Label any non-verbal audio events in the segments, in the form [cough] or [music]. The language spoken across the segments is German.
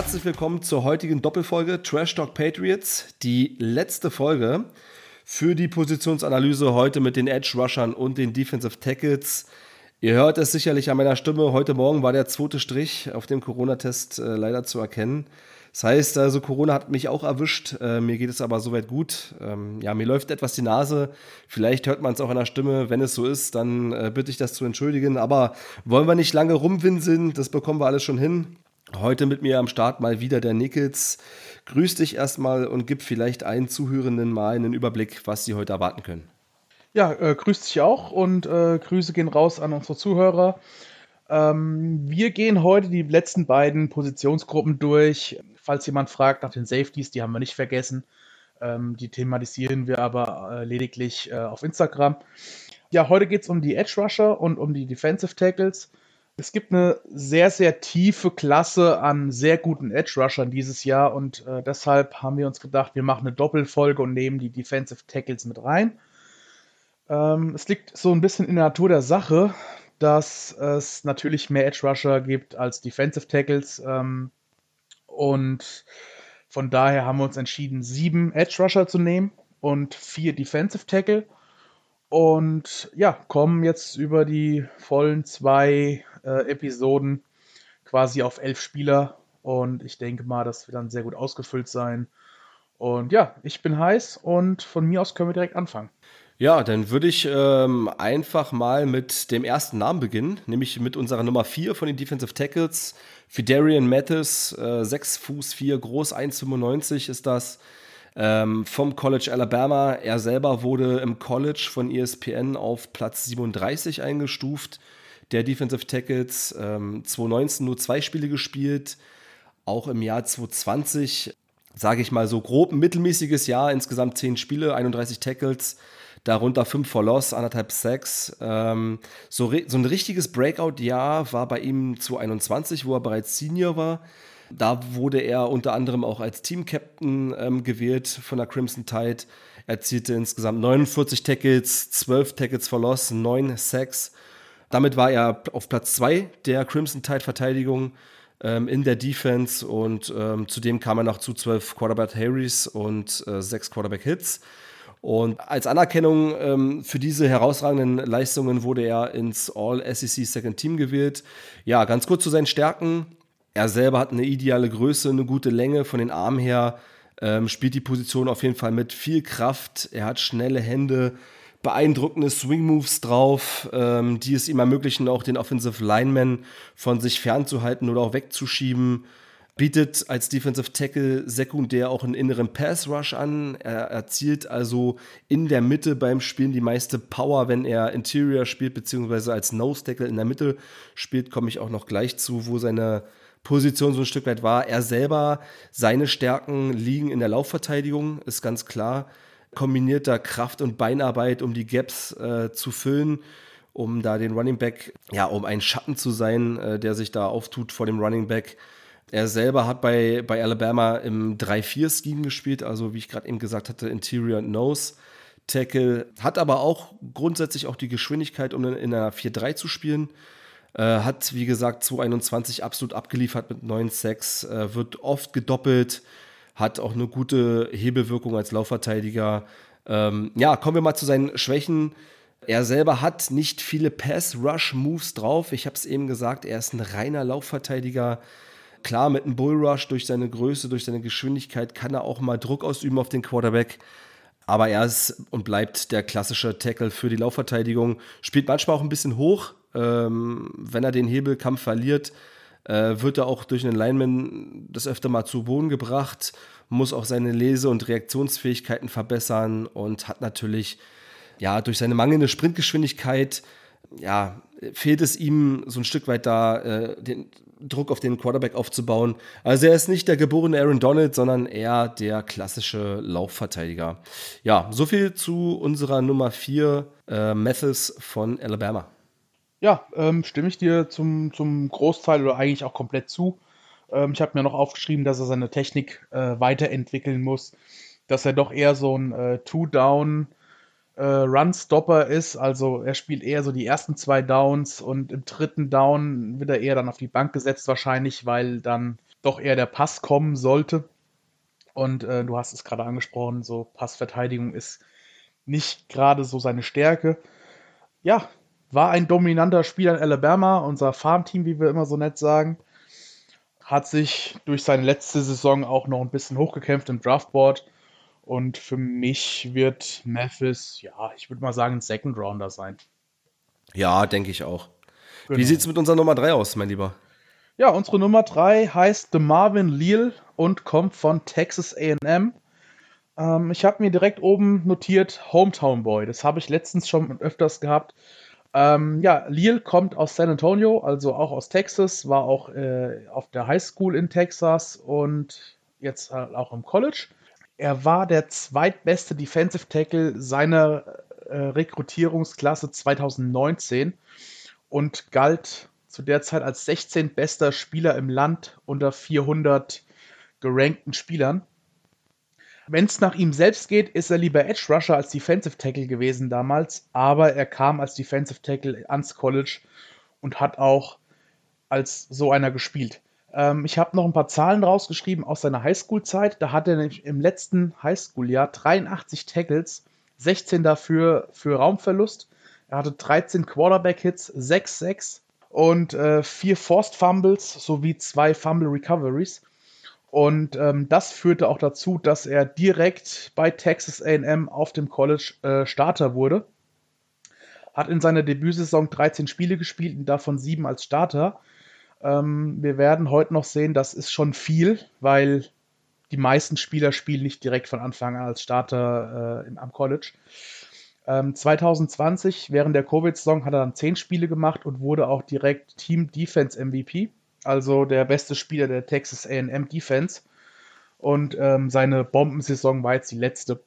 Herzlich willkommen zur heutigen Doppelfolge Trash Talk Patriots. Die letzte Folge für die Positionsanalyse heute mit den Edge Rushern und den Defensive Tackles. Ihr hört es sicherlich an meiner Stimme. Heute Morgen war der zweite Strich auf dem Corona-Test äh, leider zu erkennen. Das heißt, also Corona hat mich auch erwischt. Äh, mir geht es aber soweit gut. Ähm, ja, mir läuft etwas die Nase. Vielleicht hört man es auch an der Stimme. Wenn es so ist, dann äh, bitte ich das zu entschuldigen. Aber wollen wir nicht lange rumwinseln? Das bekommen wir alles schon hin. Heute mit mir am Start mal wieder der Nickels. Grüß dich erstmal und gib vielleicht allen Zuhörenden mal einen Überblick, was sie heute erwarten können. Ja, äh, grüß dich auch und äh, Grüße gehen raus an unsere Zuhörer. Ähm, wir gehen heute die letzten beiden Positionsgruppen durch. Falls jemand fragt nach den Safeties, die haben wir nicht vergessen. Ähm, die thematisieren wir aber äh, lediglich äh, auf Instagram. Ja, heute geht es um die Edge Rusher und um die Defensive Tackles. Es gibt eine sehr, sehr tiefe Klasse an sehr guten Edge-Rushern dieses Jahr und äh, deshalb haben wir uns gedacht, wir machen eine Doppelfolge und nehmen die Defensive Tackles mit rein. Ähm, es liegt so ein bisschen in der Natur der Sache, dass es natürlich mehr Edge-Rusher gibt als Defensive Tackles ähm, und von daher haben wir uns entschieden, sieben Edge-Rusher zu nehmen und vier Defensive Tackle. Und ja, kommen jetzt über die vollen zwei äh, Episoden quasi auf elf Spieler. Und ich denke mal, das wird dann sehr gut ausgefüllt sein. Und ja, ich bin heiß und von mir aus können wir direkt anfangen. Ja, dann würde ich ähm, einfach mal mit dem ersten Namen beginnen, nämlich mit unserer Nummer 4 von den Defensive Tackles. Fidarian Mathis, äh, 6 Fuß 4 groß, 1,95 ist das. Ähm, vom College Alabama. Er selber wurde im College von ESPN auf Platz 37 eingestuft der Defensive Tackles. Ähm, 2019 nur zwei Spiele gespielt. Auch im Jahr 2020, sage ich mal so grob, ein mittelmäßiges Jahr. Insgesamt 10 Spiele, 31 Tackles. Darunter 5 for Loss, anderthalb Sacks. Ähm, so, so ein richtiges Breakout-Jahr war bei ihm 2021, wo er bereits Senior war. Da wurde er unter anderem auch als Team-Captain ähm, gewählt von der Crimson Tide. Er erzielte insgesamt 49 Tackles, 12 Tackles for Loss, 9 Sacks damit war er auf Platz 2 der Crimson Tide Verteidigung ähm, in der Defense und ähm, zudem kam er noch zu 12 Quarterback Harrys und äh, 6 Quarterback Hits. Und als Anerkennung ähm, für diese herausragenden Leistungen wurde er ins All-SEC Second Team gewählt. Ja, ganz kurz zu seinen Stärken. Er selber hat eine ideale Größe, eine gute Länge von den Armen her, ähm, spielt die Position auf jeden Fall mit viel Kraft. Er hat schnelle Hände, beeindruckende Swing-Moves drauf, ähm, die es ihm ermöglichen, auch den Offensive Lineman von sich fernzuhalten oder auch wegzuschieben. Bietet als Defensive Tackle sekundär auch einen inneren Pass-Rush an. Er erzielt also in der Mitte beim Spielen die meiste Power, wenn er Interior spielt, beziehungsweise als Nose-Tackle in der Mitte spielt, komme ich auch noch gleich zu, wo seine Position so ein Stück weit war. Er selber, seine Stärken liegen in der Laufverteidigung, ist ganz klar kombinierter Kraft- und Beinarbeit, um die Gaps äh, zu füllen, um da den Running Back, ja, um ein Schatten zu sein, äh, der sich da auftut vor dem Running Back. Er selber hat bei, bei Alabama im 3-4-Scheme gespielt, also wie ich gerade eben gesagt hatte, Interior und Nose. Tackle, hat aber auch grundsätzlich auch die Geschwindigkeit, um in einer 4-3 zu spielen. Äh, hat, wie gesagt, 221 absolut abgeliefert mit 9 Sacks, äh, wird oft gedoppelt, hat auch eine gute Hebelwirkung als Laufverteidiger. Ähm, ja, kommen wir mal zu seinen Schwächen. Er selber hat nicht viele Pass-Rush-Moves drauf. Ich habe es eben gesagt, er ist ein reiner Laufverteidiger. Klar, mit einem Bullrush durch seine Größe, durch seine Geschwindigkeit kann er auch mal Druck ausüben auf den Quarterback. Aber er ist und bleibt der klassische Tackle für die Laufverteidigung. Spielt manchmal auch ein bisschen hoch, ähm, wenn er den Hebelkampf verliert äh, wird er auch durch einen Lineman das öfter mal zu Boden gebracht, muss auch seine Lese- und Reaktionsfähigkeiten verbessern und hat natürlich ja durch seine mangelnde Sprintgeschwindigkeit ja fehlt es ihm so ein Stück weit da äh, den Druck auf den Quarterback aufzubauen. Also er ist nicht der geborene Aaron Donald, sondern eher der klassische Laufverteidiger. Ja, soviel zu unserer Nummer 4 äh, Mathis von Alabama. Ja, ähm, stimme ich dir zum, zum Großteil oder eigentlich auch komplett zu. Ähm, ich habe mir noch aufgeschrieben, dass er seine Technik äh, weiterentwickeln muss, dass er doch eher so ein äh, Two-Down äh, Run-Stopper ist. Also er spielt eher so die ersten zwei Downs und im dritten Down wird er eher dann auf die Bank gesetzt wahrscheinlich, weil dann doch eher der Pass kommen sollte. Und äh, du hast es gerade angesprochen, so Passverteidigung ist nicht gerade so seine Stärke. Ja, war ein dominanter Spieler in Alabama, unser Farmteam, wie wir immer so nett sagen. Hat sich durch seine letzte Saison auch noch ein bisschen hochgekämpft im Draftboard. Und für mich wird Memphis, ja, ich würde mal sagen, ein Second Rounder sein. Ja, denke ich auch. Genau. Wie sieht es mit unserer Nummer 3 aus, mein Lieber? Ja, unsere Nummer 3 heißt The Marvin Leal und kommt von Texas AM. Ähm, ich habe mir direkt oben notiert Hometown Boy. Das habe ich letztens schon öfters gehabt. Ähm, ja, Leal kommt aus San Antonio, also auch aus Texas, war auch äh, auf der High School in Texas und jetzt halt auch im College. Er war der zweitbeste Defensive Tackle seiner äh, Rekrutierungsklasse 2019 und galt zu der Zeit als 16 bester Spieler im Land unter 400 gerankten Spielern. Wenn es nach ihm selbst geht, ist er lieber Edge Rusher als Defensive Tackle gewesen damals, aber er kam als Defensive Tackle ans College und hat auch als so einer gespielt. Ähm, ich habe noch ein paar Zahlen rausgeschrieben aus seiner Highschool-Zeit. Da hat er im letzten Highschool-Jahr 83 Tackles, 16 dafür für Raumverlust. Er hatte 13 Quarterback-Hits, 6 6 und äh, 4 Forced Fumbles sowie 2 Fumble Recoveries. Und ähm, das führte auch dazu, dass er direkt bei Texas AM auf dem College äh, Starter wurde. Hat in seiner Debütsaison 13 Spiele gespielt und davon 7 als Starter. Ähm, wir werden heute noch sehen, das ist schon viel, weil die meisten Spieler spielen nicht direkt von Anfang an als Starter äh, am College. Ähm, 2020, während der Covid-Saison, hat er dann 10 Spiele gemacht und wurde auch direkt Team Defense MVP also der beste Spieler der Texas AM Defense. Und ähm, seine Bombensaison war jetzt die letzte.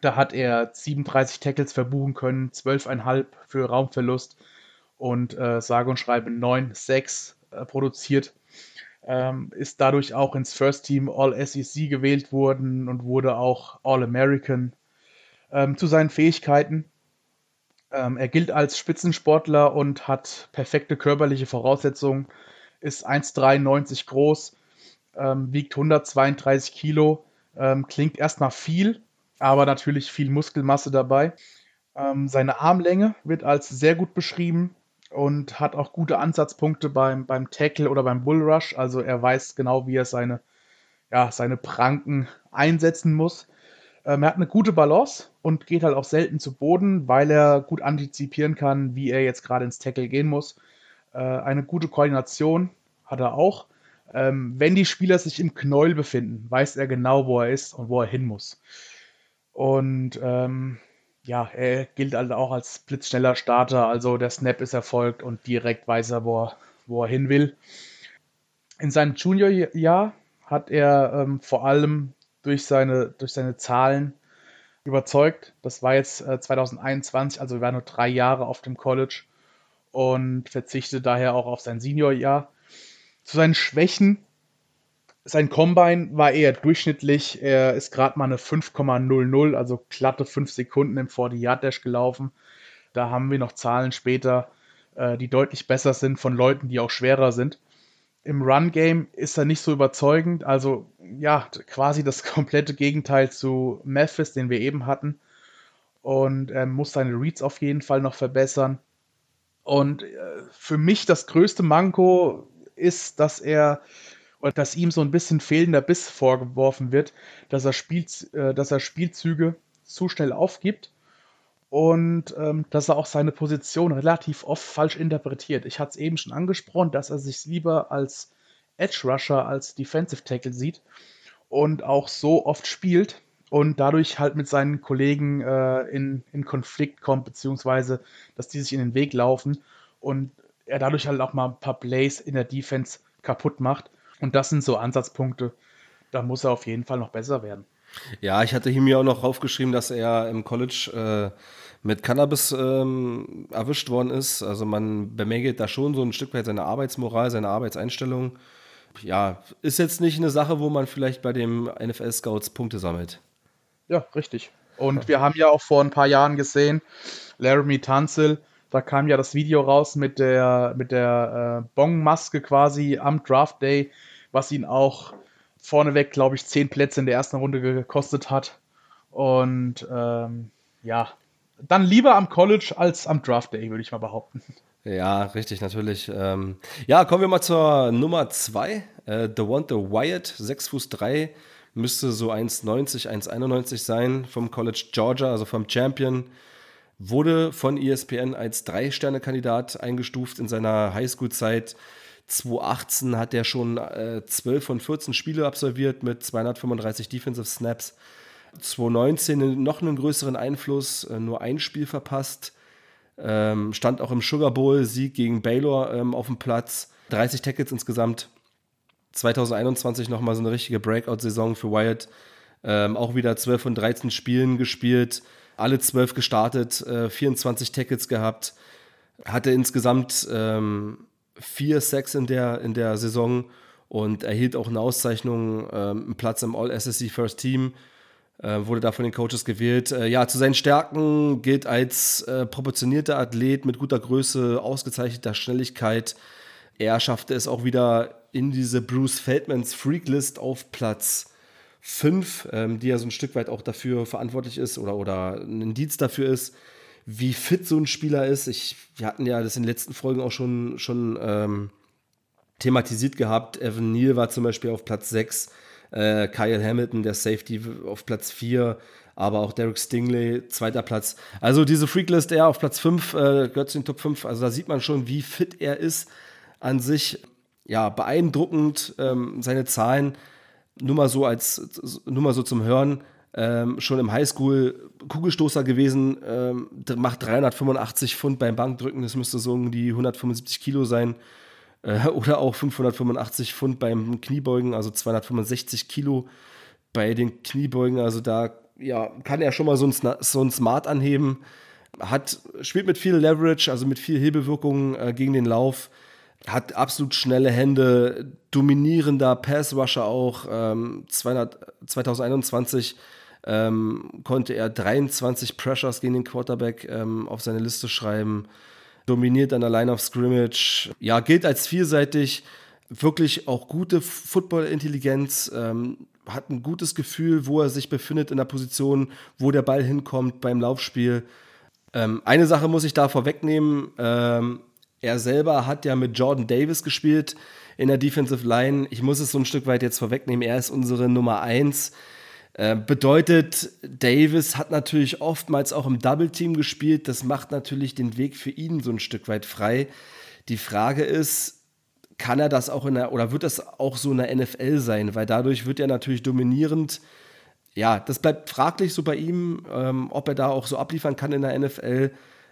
Da hat er 37 Tackles verbuchen können, 12,5 für Raumverlust und äh, sage und schreibe 9, 6 äh, produziert. Ähm, ist dadurch auch ins First Team All-SEC gewählt worden und wurde auch All-American. Ähm, zu seinen Fähigkeiten. Ähm, er gilt als Spitzensportler und hat perfekte körperliche Voraussetzungen ist 1,93 groß, ähm, wiegt 132 Kilo, ähm, klingt erstmal viel, aber natürlich viel Muskelmasse dabei. Ähm, seine Armlänge wird als sehr gut beschrieben und hat auch gute Ansatzpunkte beim, beim Tackle oder beim Bullrush. Also er weiß genau, wie er seine, ja, seine Pranken einsetzen muss. Ähm, er hat eine gute Balance und geht halt auch selten zu Boden, weil er gut antizipieren kann, wie er jetzt gerade ins Tackle gehen muss. Äh, eine gute Koordination hat er auch. Ähm, wenn die Spieler sich im Knäuel befinden, weiß er genau, wo er ist und wo er hin muss. Und ähm, ja, er gilt halt auch als blitzschneller Starter, also der Snap ist erfolgt und direkt weiß er, wo er, wo er hin will. In seinem Junior-Jahr hat er ähm, vor allem durch seine, durch seine Zahlen überzeugt. Das war jetzt äh, 2021, also er war nur drei Jahre auf dem College und verzichtete daher auch auf sein Seniorjahr. Zu seinen Schwächen, sein Combine war eher durchschnittlich. Er ist gerade mal eine 5,00, also glatte 5 Sekunden im 40-Yard-Dash gelaufen. Da haben wir noch Zahlen später, äh, die deutlich besser sind von Leuten, die auch schwerer sind. Im Run-Game ist er nicht so überzeugend. Also, ja, quasi das [laughs] komplette Gegenteil zu Memphis, den wir eben hatten. Und er muss seine Reads auf jeden Fall noch verbessern. Und äh, für mich das größte Manko ist, dass er oder dass ihm so ein bisschen fehlender Biss vorgeworfen wird, dass er, Spiel, äh, dass er Spielzüge zu schnell aufgibt und ähm, dass er auch seine Position relativ oft falsch interpretiert. Ich hatte es eben schon angesprochen, dass er sich lieber als Edge Rusher als Defensive Tackle sieht und auch so oft spielt und dadurch halt mit seinen Kollegen äh, in, in Konflikt kommt, beziehungsweise dass die sich in den Weg laufen und er dadurch halt auch mal ein paar Plays in der Defense kaputt macht. Und das sind so Ansatzpunkte, da muss er auf jeden Fall noch besser werden. Ja, ich hatte mir auch noch aufgeschrieben, dass er im College äh, mit Cannabis ähm, erwischt worden ist. Also man bemängelt da schon so ein Stück weit seine Arbeitsmoral, seine Arbeitseinstellung. Ja, ist jetzt nicht eine Sache, wo man vielleicht bei dem NFL Scouts Punkte sammelt. Ja, richtig. Und wir haben ja auch vor ein paar Jahren gesehen, Laramie Tunsil, da kam ja das Video raus mit der, mit der äh, Bong-Maske quasi am Draft Day, was ihn auch vorneweg, glaube ich, zehn Plätze in der ersten Runde gekostet hat. Und ähm, ja, dann lieber am College als am Draft Day, würde ich mal behaupten. Ja, richtig, natürlich. Ähm, ja, kommen wir mal zur Nummer 2. Äh, Devonta Wyatt, 6 Fuß 3, müsste so 1,90, 1,91 sein vom College Georgia, also vom Champion. Wurde von ESPN als Drei-Sterne-Kandidat eingestuft in seiner Highschool-Zeit. 2018 hat er schon äh, 12 von 14 Spiele absolviert mit 235 Defensive Snaps. 2019 noch einen größeren Einfluss, äh, nur ein Spiel verpasst. Ähm, stand auch im Sugar Bowl, Sieg gegen Baylor ähm, auf dem Platz. 30 Tackles insgesamt. 2021 nochmal so eine richtige Breakout-Saison für Wyatt. Ähm, auch wieder 12 von 13 Spielen gespielt, alle 12 gestartet, äh, 24 Tackles gehabt. Hatte insgesamt ähm, vier Sacks in der, in der Saison und erhielt auch eine Auszeichnung, ähm, einen Platz im All-SSC First Team äh, wurde da von den Coaches gewählt. Äh, ja, zu seinen Stärken gilt als äh, proportionierter Athlet mit guter Größe, ausgezeichneter Schnelligkeit. Er schaffte es auch wieder in diese Bruce Feldmans Freaklist auf Platz 5, ähm, die ja so ein Stück weit auch dafür verantwortlich ist oder, oder ein Indiz dafür ist, wie fit so ein Spieler ist. Ich, wir hatten ja das in den letzten Folgen auch schon, schon ähm, thematisiert gehabt. Evan Neal war zum Beispiel auf Platz 6 äh, Kyle Hamilton, der Safety auf Platz 4, aber auch Derek Stingley, zweiter Platz. Also diese Freaklist, er auf Platz 5, äh, gehört zu den Top 5. Also da sieht man schon, wie fit er ist an sich. Ja, beeindruckend, ähm, seine Zahlen. Nur mal so als, nur mal so zum Hören. Ähm, schon im Highschool Kugelstoßer gewesen, ähm, macht 385 Pfund beim Bankdrücken, das müsste so um die 175 Kilo sein. Äh, [laughs] oder auch 585 Pfund beim Kniebeugen, also 265 Kilo bei den Kniebeugen. Also da ja, kann er schon mal so ein, so ein Smart anheben. Hat, spielt mit viel Leverage, also mit viel Hebelwirkung äh, gegen den Lauf. Hat absolut schnelle Hände, dominierender Pass-Rusher auch. Ähm, 200, 2021 ähm, konnte er 23 Pressures gegen den Quarterback ähm, auf seine Liste schreiben dominiert an der Line of Scrimmage. Ja, gilt als vielseitig, wirklich auch gute Football-Intelligenz, ähm, hat ein gutes Gefühl, wo er sich befindet in der Position, wo der Ball hinkommt beim Laufspiel. Ähm, eine Sache muss ich da vorwegnehmen. Er selber hat ja mit Jordan Davis gespielt in der Defensive Line. Ich muss es so ein Stück weit jetzt vorwegnehmen. Er ist unsere Nummer 1. Äh, bedeutet, Davis hat natürlich oftmals auch im Double Team gespielt. Das macht natürlich den Weg für ihn so ein Stück weit frei. Die Frage ist, kann er das auch in der, oder wird das auch so in der NFL sein? Weil dadurch wird er natürlich dominierend. Ja, das bleibt fraglich so bei ihm, ähm, ob er da auch so abliefern kann in der NFL.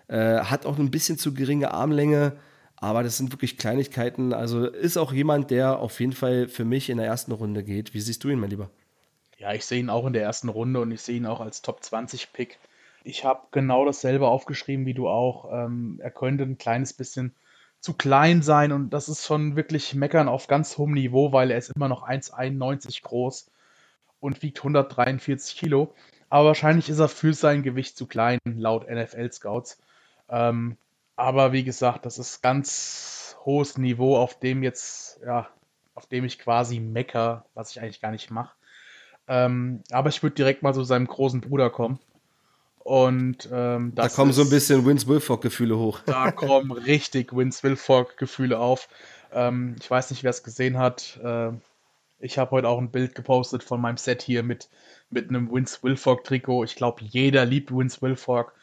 Äh, hat auch ein bisschen zu geringe Armlänge, aber das sind wirklich Kleinigkeiten. Also ist auch jemand, der auf jeden Fall für mich in der ersten Runde geht. Wie siehst du ihn, mein Lieber? Ja, ich sehe ihn auch in der ersten Runde und ich sehe ihn auch als Top 20 Pick. Ich habe genau dasselbe aufgeschrieben wie du auch. Ähm, er könnte ein kleines bisschen zu klein sein und das ist schon wirklich Meckern auf ganz hohem Niveau, weil er ist immer noch 1,91 groß und wiegt 143 Kilo. Aber wahrscheinlich ist er für sein Gewicht zu klein, laut NFL-Scouts. Ähm, aber wie gesagt, das ist ganz hohes Niveau, auf dem jetzt, ja, auf dem ich quasi mecker, was ich eigentlich gar nicht mache. Ähm, aber ich würde direkt mal zu seinem großen Bruder kommen. Und ähm, da kommen ist, so ein bisschen Vince Wilfork-Gefühle hoch. Da [laughs] kommen richtig Vince Wilfork-Gefühle auf. Ähm, ich weiß nicht, wer es gesehen hat. Äh, ich habe heute auch ein Bild gepostet von meinem Set hier mit, mit einem Vince Wilfork-Trikot. Ich glaube, jeder liebt Vince Wilfork.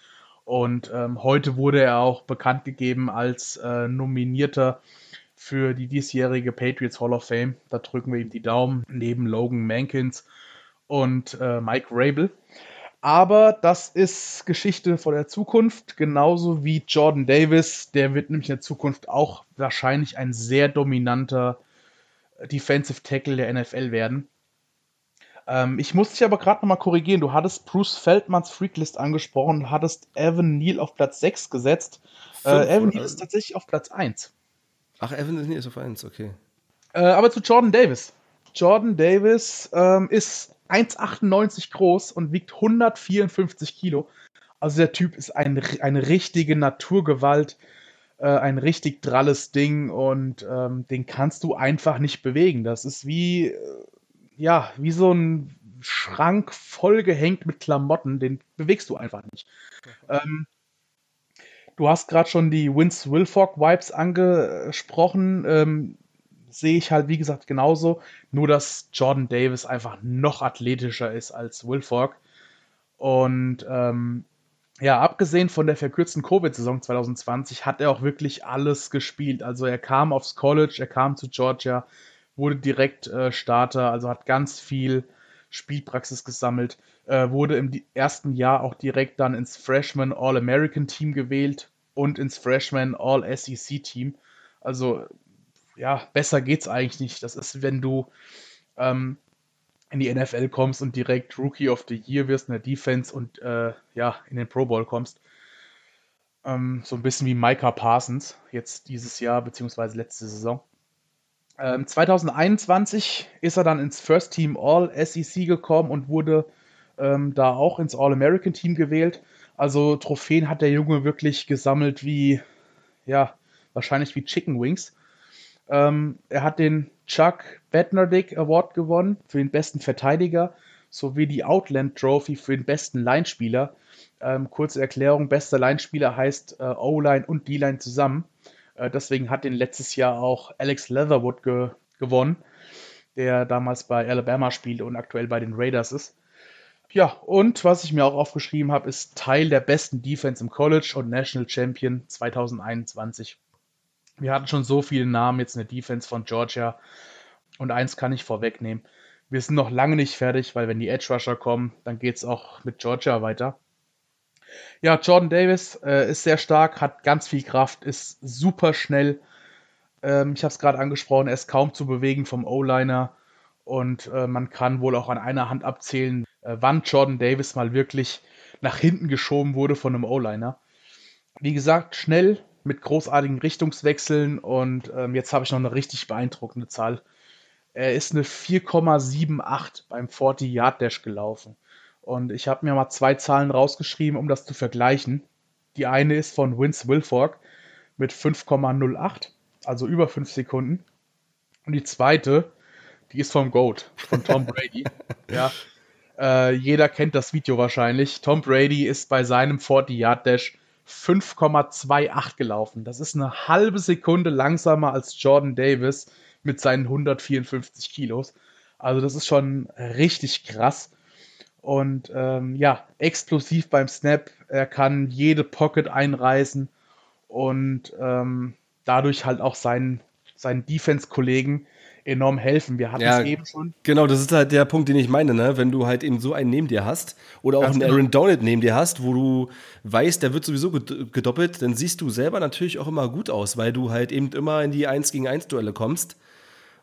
Und ähm, heute wurde er auch bekannt gegeben als äh, Nominierter für die diesjährige Patriots Hall of Fame. Da drücken wir ihm die Daumen neben Logan Mankins und äh, Mike Rabel. Aber das ist Geschichte von der Zukunft, genauso wie Jordan Davis. Der wird nämlich in der Zukunft auch wahrscheinlich ein sehr dominanter Defensive Tackle der NFL werden. Ähm, ich muss dich aber gerade nochmal korrigieren. Du hattest Bruce Feldmans Freaklist angesprochen und hattest Evan Neal auf Platz 6 gesetzt. Äh, Evan Neal ist tatsächlich auf Platz 1. Ach, Evan Neal ist auf 1, okay. Äh, aber zu Jordan Davis. Jordan Davis ähm, ist 1,98 groß und wiegt 154 Kilo. Also der Typ ist ein, eine richtige Naturgewalt. äh, ein richtig dralles Ding und ähm, den kannst du einfach nicht bewegen. Das ist wie, äh, ja, wie so ein Schrank vollgehängt mit Klamotten, den bewegst du einfach nicht. Ähm, du hast gerade schon die Vince Wilfork-Vibes angesprochen. Ähm, sehe ich halt, wie gesagt, genauso. Nur, dass Jordan Davis einfach noch athletischer ist als Wilfork. Und ähm, ja, abgesehen von der verkürzten Covid-Saison 2020 hat er auch wirklich alles gespielt. Also er kam aufs College, er kam zu Georgia, wurde direkt äh, Starter, also hat ganz viel Spielpraxis gesammelt, äh, wurde im ersten Jahr auch direkt dann ins Freshman All-American Team gewählt und ins Freshman All-SEC Team. Also ja, besser geht's eigentlich nicht. Das ist, wenn du ähm, in die NFL kommst und direkt Rookie of the Year wirst in der Defense und äh, ja, in den Pro Bowl kommst. Ähm, so ein bisschen wie Micah Parsons jetzt dieses Jahr, beziehungsweise letzte Saison. Ähm, 2021 ist er dann ins First Team All SEC gekommen und wurde ähm, da auch ins All-American Team gewählt. Also Trophäen hat der Junge wirklich gesammelt wie, ja, wahrscheinlich wie Chicken Wings. Ähm, er hat den Chuck Bednarik Award gewonnen für den besten Verteidiger sowie die Outland Trophy für den besten Linespieler. Ähm, kurze Erklärung: bester Linespieler heißt äh, O-Line und D-Line zusammen. Äh, deswegen hat den letztes Jahr auch Alex Leatherwood ge gewonnen, der damals bei Alabama spielte und aktuell bei den Raiders ist. Ja, und was ich mir auch aufgeschrieben habe, ist Teil der besten Defense im College und National Champion 2021. Wir hatten schon so viele Namen jetzt in der Defense von Georgia. Und eins kann ich vorwegnehmen. Wir sind noch lange nicht fertig, weil wenn die Edge Rusher kommen, dann geht es auch mit Georgia weiter. Ja, Jordan Davis äh, ist sehr stark, hat ganz viel Kraft, ist super schnell. Ähm, ich habe es gerade angesprochen, er ist kaum zu bewegen vom O-Liner. Und äh, man kann wohl auch an einer Hand abzählen, äh, wann Jordan Davis mal wirklich nach hinten geschoben wurde von einem O-Liner. Wie gesagt, schnell, mit großartigen Richtungswechseln und ähm, jetzt habe ich noch eine richtig beeindruckende Zahl. Er ist eine 4,78 beim 40 Yard Dash gelaufen. Und ich habe mir mal zwei Zahlen rausgeschrieben, um das zu vergleichen. Die eine ist von Vince Wilfork mit 5,08, also über 5 Sekunden. Und die zweite, die ist vom Goat, von Tom Brady. [laughs] ja. Äh, jeder kennt das Video wahrscheinlich. Tom Brady ist bei seinem 40 Yard Dash 5,28 gelaufen. Das ist eine halbe Sekunde langsamer als Jordan Davis mit seinen 154 Kilos. Also das ist schon richtig krass. Und ähm, ja, explosiv beim Snap. Er kann jede Pocket einreißen und ähm, dadurch halt auch seinen, seinen Defense-Kollegen enorm helfen. Wir hatten ja, es eben schon. Genau, das ist halt der Punkt, den ich meine, ne? Wenn du halt eben so einen neben dir hast oder auch Ganz einen genau. Aaron Donald neben dir hast, wo du weißt, der wird sowieso gedoppelt, dann siehst du selber natürlich auch immer gut aus, weil du halt eben immer in die 1 gegen 1 Duelle kommst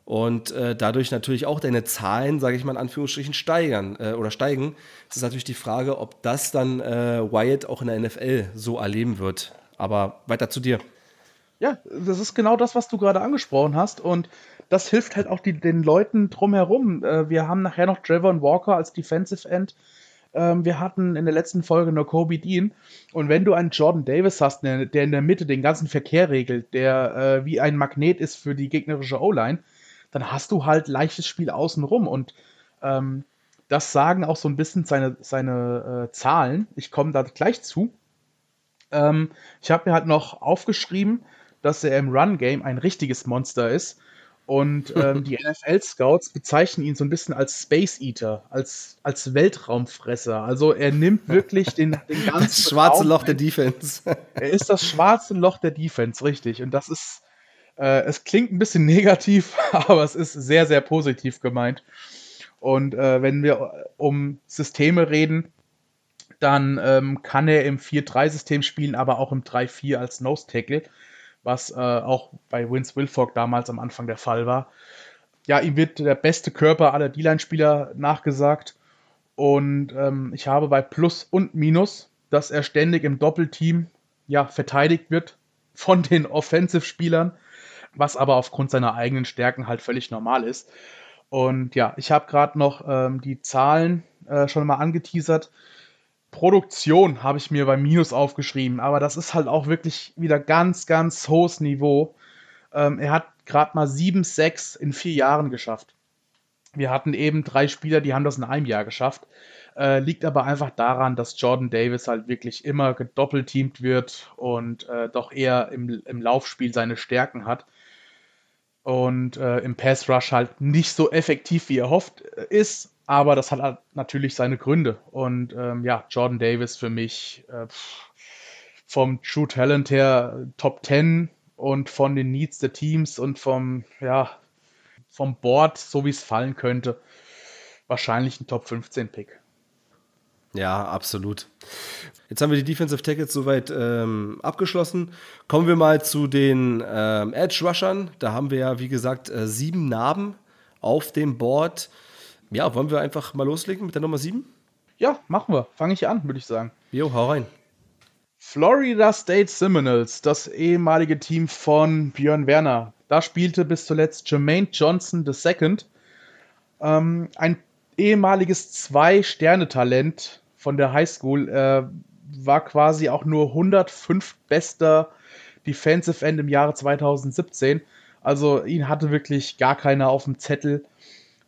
und äh, dadurch natürlich auch deine Zahlen, sage ich mal in Anführungsstrichen, steigern äh, oder steigen. Es ist natürlich die Frage, ob das dann äh, Wyatt auch in der NFL so erleben wird. Aber weiter zu dir. Ja, das ist genau das, was du gerade angesprochen hast. Und das hilft halt auch die, den Leuten drumherum. Äh, wir haben nachher noch Trevor Walker als Defensive End. Ähm, wir hatten in der letzten Folge nur Kobe Dean. Und wenn du einen Jordan Davis hast, der, der in der Mitte den ganzen Verkehr regelt, der äh, wie ein Magnet ist für die gegnerische O-Line, dann hast du halt leichtes Spiel außenrum. Und ähm, das sagen auch so ein bisschen seine, seine äh, Zahlen. Ich komme da gleich zu. Ähm, ich habe mir halt noch aufgeschrieben, dass er im Run-Game ein richtiges Monster ist. Und [laughs] ähm, die NFL-Scouts bezeichnen ihn so ein bisschen als Space Eater, als, als Weltraumfresser. Also er nimmt [laughs] wirklich den, den ganzen. Das schwarze Raum Loch ein. der Defense. er ist das schwarze Loch der Defense, richtig. Und das ist, äh, es klingt ein bisschen [laughs] negativ, aber es ist sehr, sehr positiv gemeint. Und äh, wenn wir um Systeme reden, dann ähm, kann er im 4-3-System spielen, aber auch im 3-4 als Nose Tackle was äh, auch bei Vince Wilfork damals am Anfang der Fall war. Ja, ihm wird der beste Körper aller D-Line-Spieler nachgesagt. Und ähm, ich habe bei Plus und Minus, dass er ständig im Doppelteam ja, verteidigt wird von den [laughs] Offensive-Spielern, was aber aufgrund seiner eigenen Stärken halt völlig normal ist. Und ja, ich habe gerade noch ähm, die Zahlen äh, schon mal angeteasert. Produktion habe ich mir bei Minus aufgeschrieben, aber das ist halt auch wirklich wieder ganz, ganz hohes Niveau. Ähm, er hat gerade mal 7-6 in vier Jahren geschafft. Wir hatten eben drei Spieler, die haben das in einem Jahr geschafft. Äh, liegt aber einfach daran, dass Jordan Davis halt wirklich immer gedoppelteamt wird und äh, doch eher im, im Laufspiel seine Stärken hat. Und äh, im Pass Rush halt nicht so effektiv, wie er hofft, äh, ist. Aber das hat halt natürlich seine Gründe. Und ähm, ja, Jordan Davis für mich äh, vom True Talent her Top 10 und von den Needs der Teams und vom, ja, vom Board, so wie es fallen könnte, wahrscheinlich ein Top 15 Pick. Ja, absolut. Jetzt haben wir die Defensive Tackles soweit ähm, abgeschlossen. Kommen wir mal zu den ähm, Edge Rushern. Da haben wir ja, wie gesagt, äh, sieben Narben auf dem Board. Ja, wollen wir einfach mal loslegen mit der Nummer 7? Ja, machen wir. Fange ich an, würde ich sagen. Jo, hau rein. Florida State Seminoles, das ehemalige Team von Björn Werner. Da spielte bis zuletzt Jermaine Johnson II. Ähm, ein ehemaliges Zwei-Sterne-Talent von der Highschool. Äh, war quasi auch nur 105 bester Defensive End im Jahre 2017. Also ihn hatte wirklich gar keiner auf dem Zettel.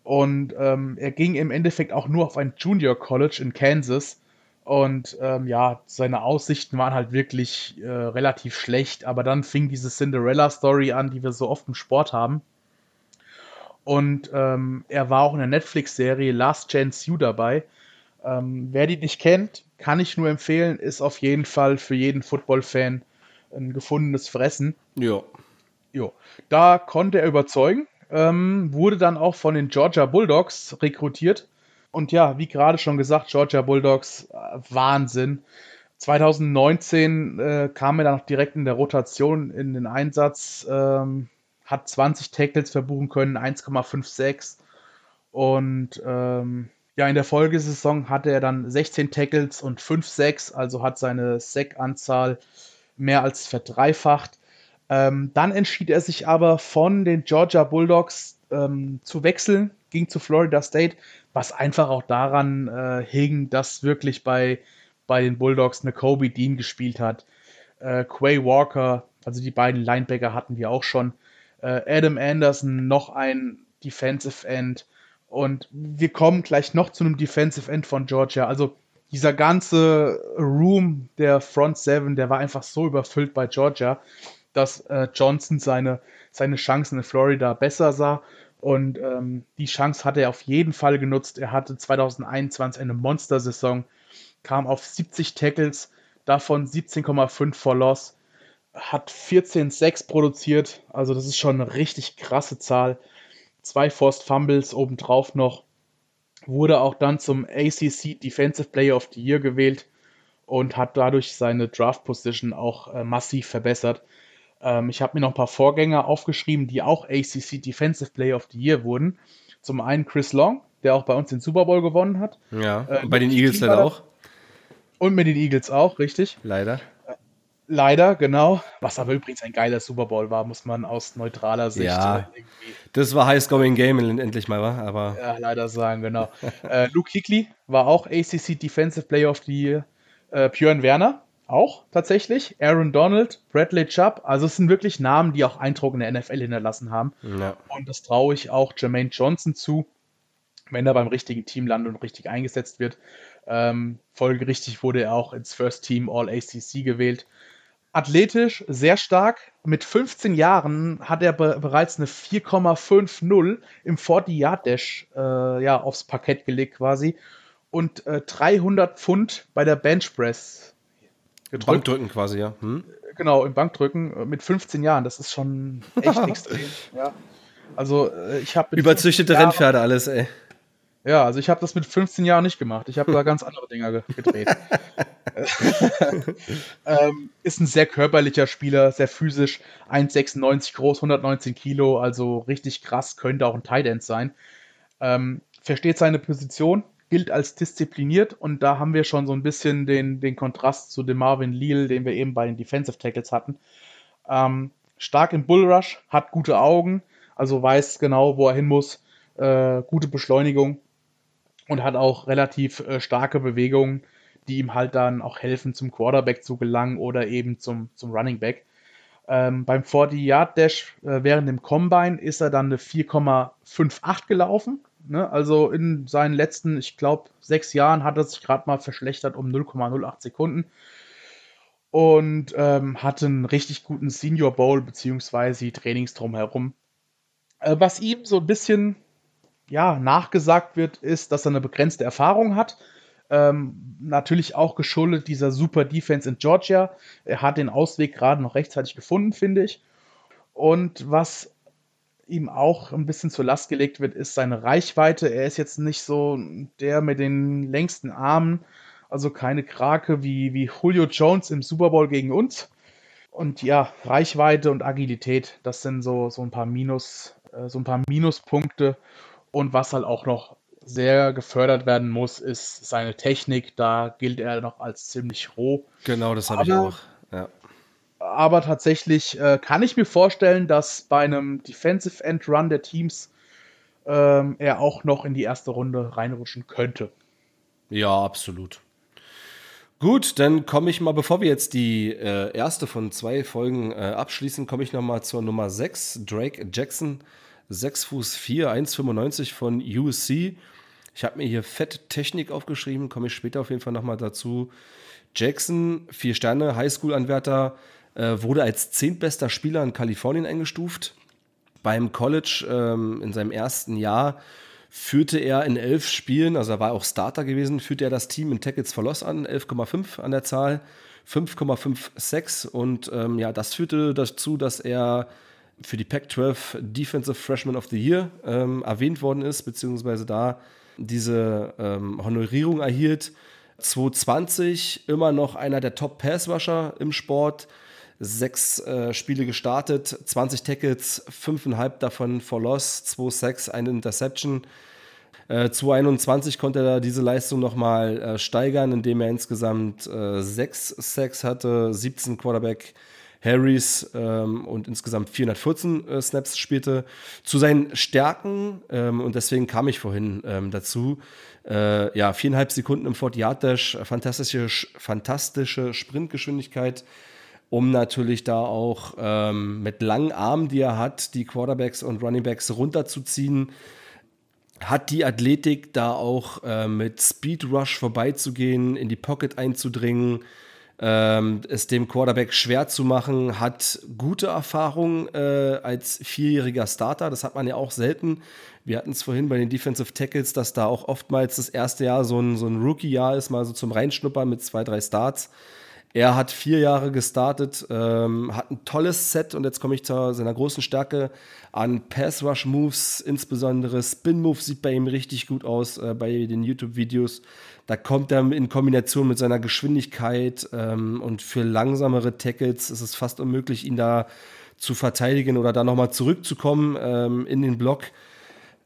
Und ähm, er ging im Endeffekt auch nur auf ein Junior College in Kansas. Und ähm, ja, seine Aussichten waren halt wirklich äh, relativ schlecht. Aber dann fing diese Cinderella-Story an, die wir so oft im Sport haben. Und ähm, er war auch in der Netflix-Serie Last Chance You dabei. Ähm, wer die nicht kennt, kann ich nur empfehlen, ist auf jeden Fall für jeden Football-Fan ein gefundenes Fressen. Ja. Jo. Da konnte er überzeugen ähm, wurde dann auch von den Georgia Bulldogs rekrutiert. Und ja, wie gerade schon gesagt, Georgia Bulldogs, äh, Wahnsinn. 2019 äh, kam er dann noch direkt in der Rotation in den Einsatz, ähm, hat 20 Tackles verbuchen können, 1,56. Und ähm, ja, in der Folgesaison hatte er dann 16 Tackles und 5 Sacks, also hat seine Sack-Anzahl mehr als verdreifacht. Ähm, dann entschied er sich aber von den Georgia Bulldogs ähm, zu wechseln, ging zu Florida State, was einfach auch daran äh, hing, dass wirklich bei, bei den Bulldogs eine Kobe Dean gespielt hat. Äh, Quay Walker, also die beiden Linebacker hatten wir auch schon. Äh, Adam Anderson, noch ein Defensive End. Und wir kommen gleich noch zu einem Defensive End von Georgia. Also dieser ganze Room der Front Seven, der war einfach so überfüllt bei Georgia dass äh, Johnson seine, seine Chancen in Florida besser sah. Und ähm, die Chance hat er auf jeden Fall genutzt. Er hatte 2021 eine Monster-Saison, kam auf 70 Tackles, davon 17,5 for Loss, hat 14,6 produziert. Also das ist schon eine richtig krasse Zahl. Zwei Forced Fumbles obendrauf noch. Wurde auch dann zum ACC Defensive Player of the Year gewählt und hat dadurch seine Draft Position auch äh, massiv verbessert. Ähm, ich habe mir noch ein paar Vorgänger aufgeschrieben, die auch ACC Defensive Player of the Year wurden. Zum einen Chris Long, der auch bei uns den Super Bowl gewonnen hat. Ja, äh, bei den Eagles leider auch. Und mit den Eagles auch, richtig. Leider. Leider, genau. Was aber übrigens ein geiler Super Bowl war, muss man aus neutraler Sicht ja, Das war High-Scoring Game endlich mal, war, aber. Ja, leider sagen, genau. [laughs] äh, Luke Hickley war auch ACC Defensive Player of the Year. Äh, Björn Werner auch tatsächlich. Aaron Donald, Bradley Chubb. Also es sind wirklich Namen, die auch Eindruck in der NFL hinterlassen haben. Ja. Und das traue ich auch Jermaine Johnson zu, wenn er beim richtigen Team landet und richtig eingesetzt wird. Ähm, folgerichtig wurde er auch ins First Team All ACC gewählt. Athletisch, sehr stark. Mit 15 Jahren hat er be bereits eine 4,50 im 40-Yard-Dash äh, ja, aufs Parkett gelegt quasi. Und äh, 300 Pfund bei der Bench Press gedrückt. Bankdrücken quasi, ja. Hm? Genau, im Bankdrücken äh, mit 15 Jahren. Das ist schon echt [laughs] extrem. Ja. Also äh, ich habe überzüchtete Rennpferde alles, ey. Ja, also ich habe das mit 15 Jahren nicht gemacht. Ich habe da ganz andere Dinge gedreht. [laughs] ähm, ist ein sehr körperlicher Spieler, sehr physisch, 1,96 groß, 119 Kilo, also richtig krass, könnte auch ein Tight End sein. Ähm, versteht seine Position, gilt als diszipliniert und da haben wir schon so ein bisschen den, den Kontrast zu dem Marvin Leal, den wir eben bei den Defensive Tackles hatten. Ähm, stark im Bullrush, hat gute Augen, also weiß genau, wo er hin muss, äh, gute Beschleunigung und hat auch relativ äh, starke Bewegungen, die ihm halt dann auch helfen, zum Quarterback zu gelangen oder eben zum, zum Running Back. Ähm, beim 40-Yard-Dash äh, während dem Combine ist er dann eine 4,58 gelaufen. Ne? Also in seinen letzten, ich glaube, sechs Jahren hat er sich gerade mal verschlechtert um 0,08 Sekunden und ähm, hatte einen richtig guten Senior Bowl beziehungsweise Trainings drumherum. Äh, was ihm so ein bisschen ja, nachgesagt wird, ist, dass er eine begrenzte Erfahrung hat. Ähm, natürlich auch geschuldet dieser super Defense in Georgia. Er hat den Ausweg gerade noch rechtzeitig gefunden, finde ich. Und was ihm auch ein bisschen zur Last gelegt wird, ist seine Reichweite. Er ist jetzt nicht so der mit den längsten Armen, also keine Krake wie, wie Julio Jones im Super Bowl gegen uns. Und ja, Reichweite und Agilität, das sind so, so ein paar Minus, äh, so ein paar Minuspunkte. Und was halt auch noch sehr gefördert werden muss, ist seine Technik. Da gilt er noch als ziemlich roh. Genau, das habe ich auch. Ja. Aber tatsächlich äh, kann ich mir vorstellen, dass bei einem Defensive End Run der Teams ähm, er auch noch in die erste Runde reinrutschen könnte. Ja, absolut. Gut, dann komme ich mal, bevor wir jetzt die äh, erste von zwei Folgen äh, abschließen, komme ich noch mal zur Nummer 6, Drake Jackson, 6 Fuß 4, 1,95 von USC. Ich habe mir hier Fett Technik aufgeschrieben, komme ich später auf jeden Fall noch mal dazu. Jackson, vier Sterne, Highschool-Anwärter, äh, wurde als zehntbester Spieler in Kalifornien eingestuft. Beim College ähm, in seinem ersten Jahr führte er in elf Spielen, also er war auch Starter gewesen, führte er das Team in Tackles for Loss an, 11,5 an der Zahl, 5,56 und ähm, ja, das führte dazu, dass er für die Pac-12 Defensive Freshman of the Year ähm, erwähnt worden ist, beziehungsweise da diese ähm, Honorierung erhielt. 2020 immer noch einer der Top Pass Rusher im Sport, sechs äh, Spiele gestartet, 20 Tackles, fünfeinhalb davon for Loss, 2 Sacks, eine Interception. Äh, 2021 konnte er diese Leistung nochmal äh, steigern, indem er insgesamt äh, sechs Sacks hatte, 17 Quarterback Harrys ähm, und insgesamt 414 äh, Snaps spielte. Zu seinen Stärken, ähm, und deswegen kam ich vorhin ähm, dazu, äh, ja, viereinhalb Sekunden im 40-Yard-Dash, fantastische, fantastische Sprintgeschwindigkeit, um natürlich da auch ähm, mit langen Armen, die er hat, die Quarterbacks und Runningbacks runterzuziehen. Hat die Athletik, da auch äh, mit Speed Rush vorbeizugehen, in die Pocket einzudringen, ähm, es dem Quarterback schwer zu machen, hat gute Erfahrung äh, als vierjähriger Starter. Das hat man ja auch selten. Wir hatten es vorhin bei den Defensive Tackles, dass da auch oftmals das erste Jahr so ein, so ein Rookie-Jahr ist, mal so zum Reinschnuppern mit zwei, drei Starts. Er hat vier Jahre gestartet, ähm, hat ein tolles Set und jetzt komme ich zu seiner großen Stärke an Pass-Rush-Moves, insbesondere Spin-Moves sieht bei ihm richtig gut aus äh, bei den YouTube-Videos. Da kommt er in Kombination mit seiner Geschwindigkeit ähm, und für langsamere Tackles ist es fast unmöglich, ihn da zu verteidigen oder da nochmal zurückzukommen ähm, in den Block.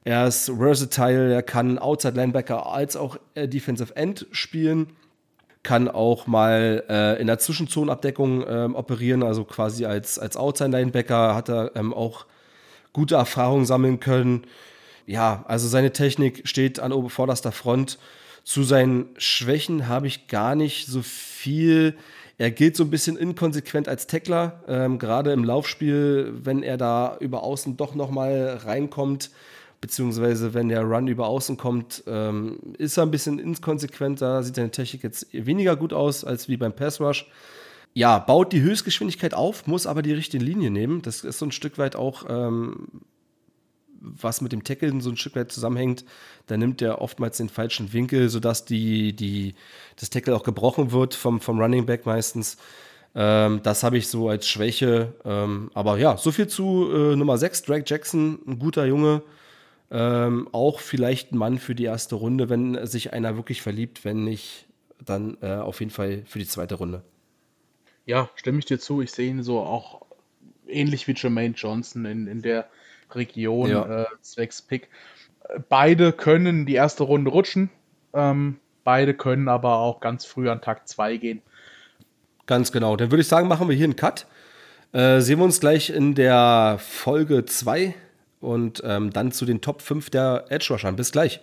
Er ist versatile, er kann Outside Linebacker als auch äh, Defensive End spielen kann auch mal äh, in der Zwischenzonenabdeckung ähm, operieren, also quasi als, als Outside-Linebacker hat er ähm, auch gute Erfahrungen sammeln können. Ja, also seine Technik steht an vorderster Front. Zu seinen Schwächen habe ich gar nicht so viel. Er gilt so ein bisschen inkonsequent als Tackler, ähm, gerade im Laufspiel, wenn er da über außen doch nochmal reinkommt, beziehungsweise wenn der Run über außen kommt, ähm, ist er ein bisschen inkonsequent. Da sieht seine Technik jetzt weniger gut aus als wie beim Pass Rush. Ja, baut die Höchstgeschwindigkeit auf, muss aber die richtige Linie nehmen. Das ist so ein Stück weit auch, ähm, was mit dem Tackle so ein Stück weit zusammenhängt. Da nimmt er oftmals den falschen Winkel, sodass die, die, das Tackle auch gebrochen wird vom, vom Running Back meistens. Ähm, das habe ich so als Schwäche. Ähm, aber ja, so viel zu äh, Nummer 6, Drake Jackson, ein guter Junge. Ähm, auch vielleicht ein Mann für die erste Runde, wenn sich einer wirklich verliebt, wenn nicht, dann äh, auf jeden Fall für die zweite Runde. Ja, stimme ich dir zu. Ich sehe ihn so auch ähnlich wie Jermaine Johnson in, in der Region ja. äh, zwecks Pick. Beide können die erste Runde rutschen. Ähm, beide können aber auch ganz früh an Tag 2 gehen. Ganz genau. Dann würde ich sagen, machen wir hier einen Cut. Äh, sehen wir uns gleich in der Folge 2 und ähm, dann zu den Top 5 der Edge Rushern. Bis gleich.